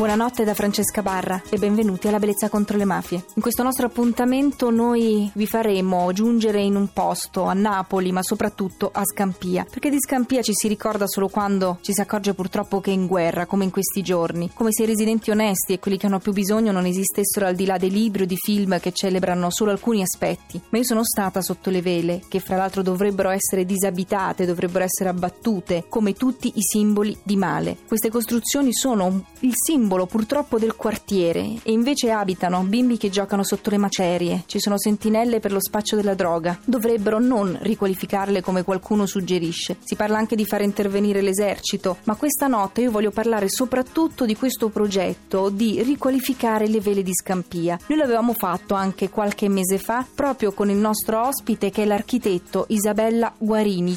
Buonanotte da Francesca Barra e benvenuti alla Bellezza contro le mafie. In questo nostro appuntamento noi vi faremo giungere in un posto, a Napoli, ma soprattutto a Scampia, perché di Scampia ci si ricorda solo quando ci si accorge purtroppo che è in guerra, come in questi giorni, come se i residenti onesti e quelli che hanno più bisogno non esistessero al di là dei libri o di film che celebrano solo alcuni aspetti. Ma io sono stata sotto le vele, che fra l'altro dovrebbero essere disabitate, dovrebbero essere abbattute, come tutti i simboli di male. Queste costruzioni sono il simbolo simbolo purtroppo del quartiere e invece abitano bimbi che giocano sotto le macerie, ci sono sentinelle per lo spaccio della droga. Dovrebbero non riqualificarle come qualcuno suggerisce. Si parla anche di fare intervenire l'esercito, ma questa notte io voglio parlare soprattutto di questo progetto di riqualificare le vele di Scampia. Noi l'avevamo fatto anche qualche mese fa proprio con il nostro ospite che è l'architetto Isabella Guarini.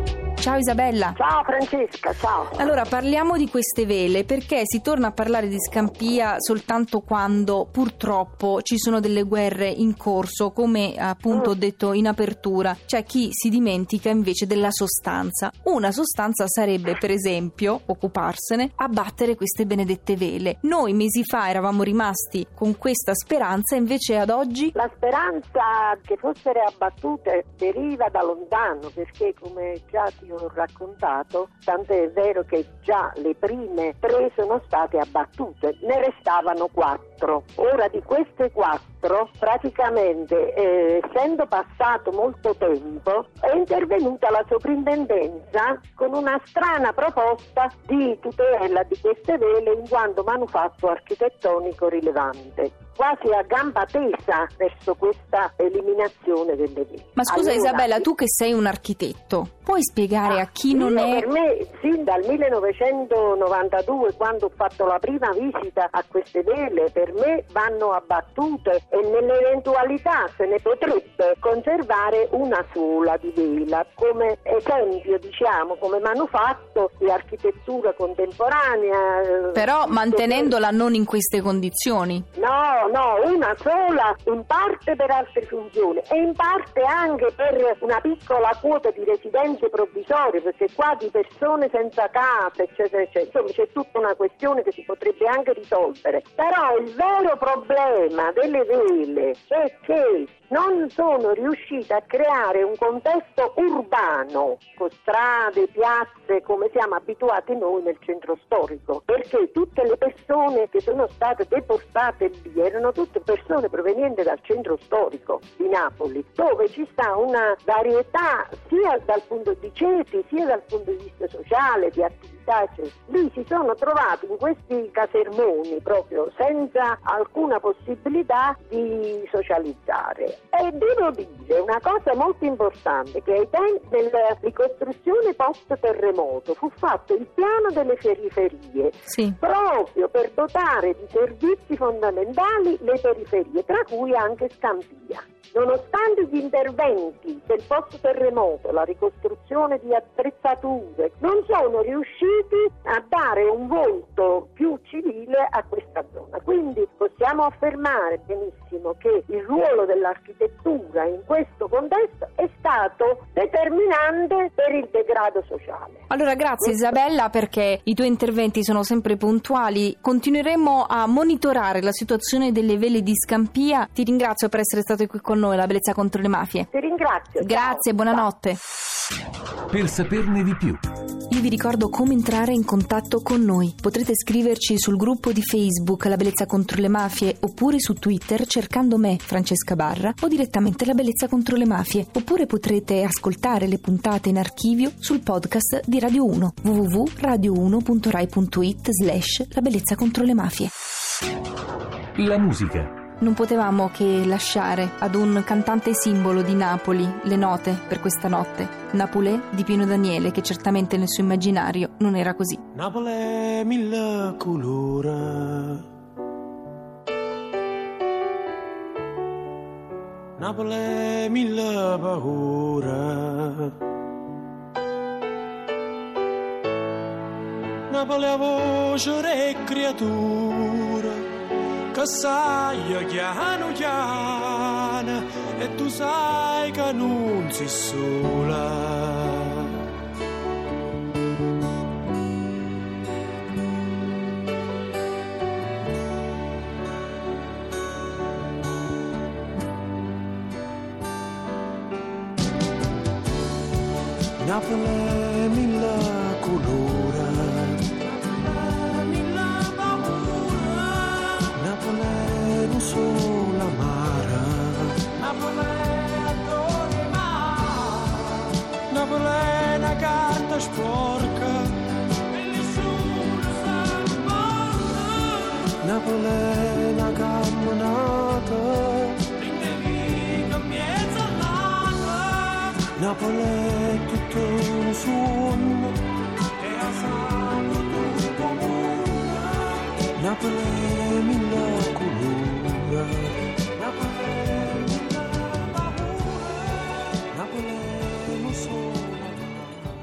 Ciao Isabella. Ciao Francesca, ciao. Allora parliamo di queste vele perché si torna a parlare di Scampia soltanto quando purtroppo ci sono delle guerre in corso, come appunto ho mm. detto in apertura. C'è chi si dimentica invece della sostanza. Una sostanza sarebbe per esempio occuparsene, abbattere queste benedette vele. Noi mesi fa eravamo rimasti con questa speranza, invece ad oggi... La speranza che fossero abbattute deriva da lontano perché come già ti ho raccontato, tant'è vero che già le prime tre sono state abbattute, ne restavano quattro. Ora di queste quattro, praticamente eh, essendo passato molto tempo, è intervenuta la soprintendenza con una strana proposta di tutela di queste vele in quanto manufatto architettonico rilevante quasi a gamba tesa verso questa eliminazione delle vele. Ma scusa allora, Isabella, tu che sei un architetto, puoi spiegare ah, a chi non è... Per me, sin dal 1992, quando ho fatto la prima visita a queste vele, per me vanno abbattute e nell'eventualità se ne potrebbe conservare una sola di vela, come esempio, diciamo, come manufatto di architettura contemporanea. Eh, Però mantenendola non in queste condizioni. No, no, una sola, in parte per altre funzioni e in parte anche per una piccola quota di residenze provvisorie, perché qua di persone senza casa, eccetera, eccetera, insomma c'è tutta una questione che si potrebbe anche risolvere. Però il vero problema delle vele è che non sono riuscita a creare un contesto urbano con strade, piazze come siamo abituati noi nel centro storico, perché tutte le persone che sono state deportate lì erano tutte persone provenienti dal centro storico di Napoli, dove ci sta una varietà sia dal punto di ceti, sia dal punto di vista sociale, di attività cioè, lì si sono trovati in questi casermoni proprio senza alcuna possibilità di socializzare. E devo dire una cosa molto importante, che ai tempi della ricostruzione post-terremoto fu fatto il piano delle periferie, sì. proprio per dotare di servizi fondamentali le periferie, tra cui anche Scampia. Nonostante gli interventi del post-terremoto, la ricostruzione di attrezzature, non sono riusciti a dare un volto più civile a questa zona. Quindi possiamo affermare benissimo che il ruolo dell'architettura in questo contesto è stato determinante per il degrado sociale. Allora grazie Isabella perché i tuoi interventi sono sempre puntuali. Continueremo a monitorare la situazione delle vele di Scampia. Ti ringrazio per essere stato qui con noi, la bellezza contro le mafie. Ti ringrazio. Grazie, ciao. buonanotte. Per saperne di più io vi ricordo come entrare in contatto con noi. Potrete scriverci sul gruppo di Facebook La Bellezza contro le Mafie oppure su Twitter cercando me, Francesca Barra, o direttamente La Bellezza contro le Mafie. Oppure potrete ascoltare le puntate in archivio sul podcast di Radio 1 www.radio1.rai.it slash La Bellezza contro le Mafie. La musica non potevamo che lasciare ad un cantante simbolo di Napoli le note per questa notte, Napolè di Pino Daniele, che certamente nel suo immaginario non era così. Napolè mille colore Napoli mille paura. Napoli a voce e creatura che sai chiano chiano e tu sai che non sei sola. Napoli mille colore Napoli è tutto un suono E a sangue tutto mondo Napoli è mille colore Napoli è mille paura Napoli è non solo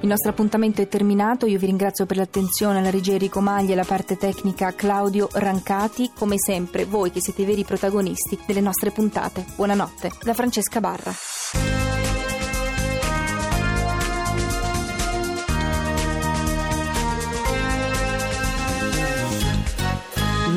Il nostro appuntamento è terminato, io vi ringrazio per l'attenzione alla regia Enrico Maglia e alla parte tecnica Claudio Rancati, come sempre voi che siete i veri protagonisti delle nostre puntate. Buonanotte, da Francesca Barra.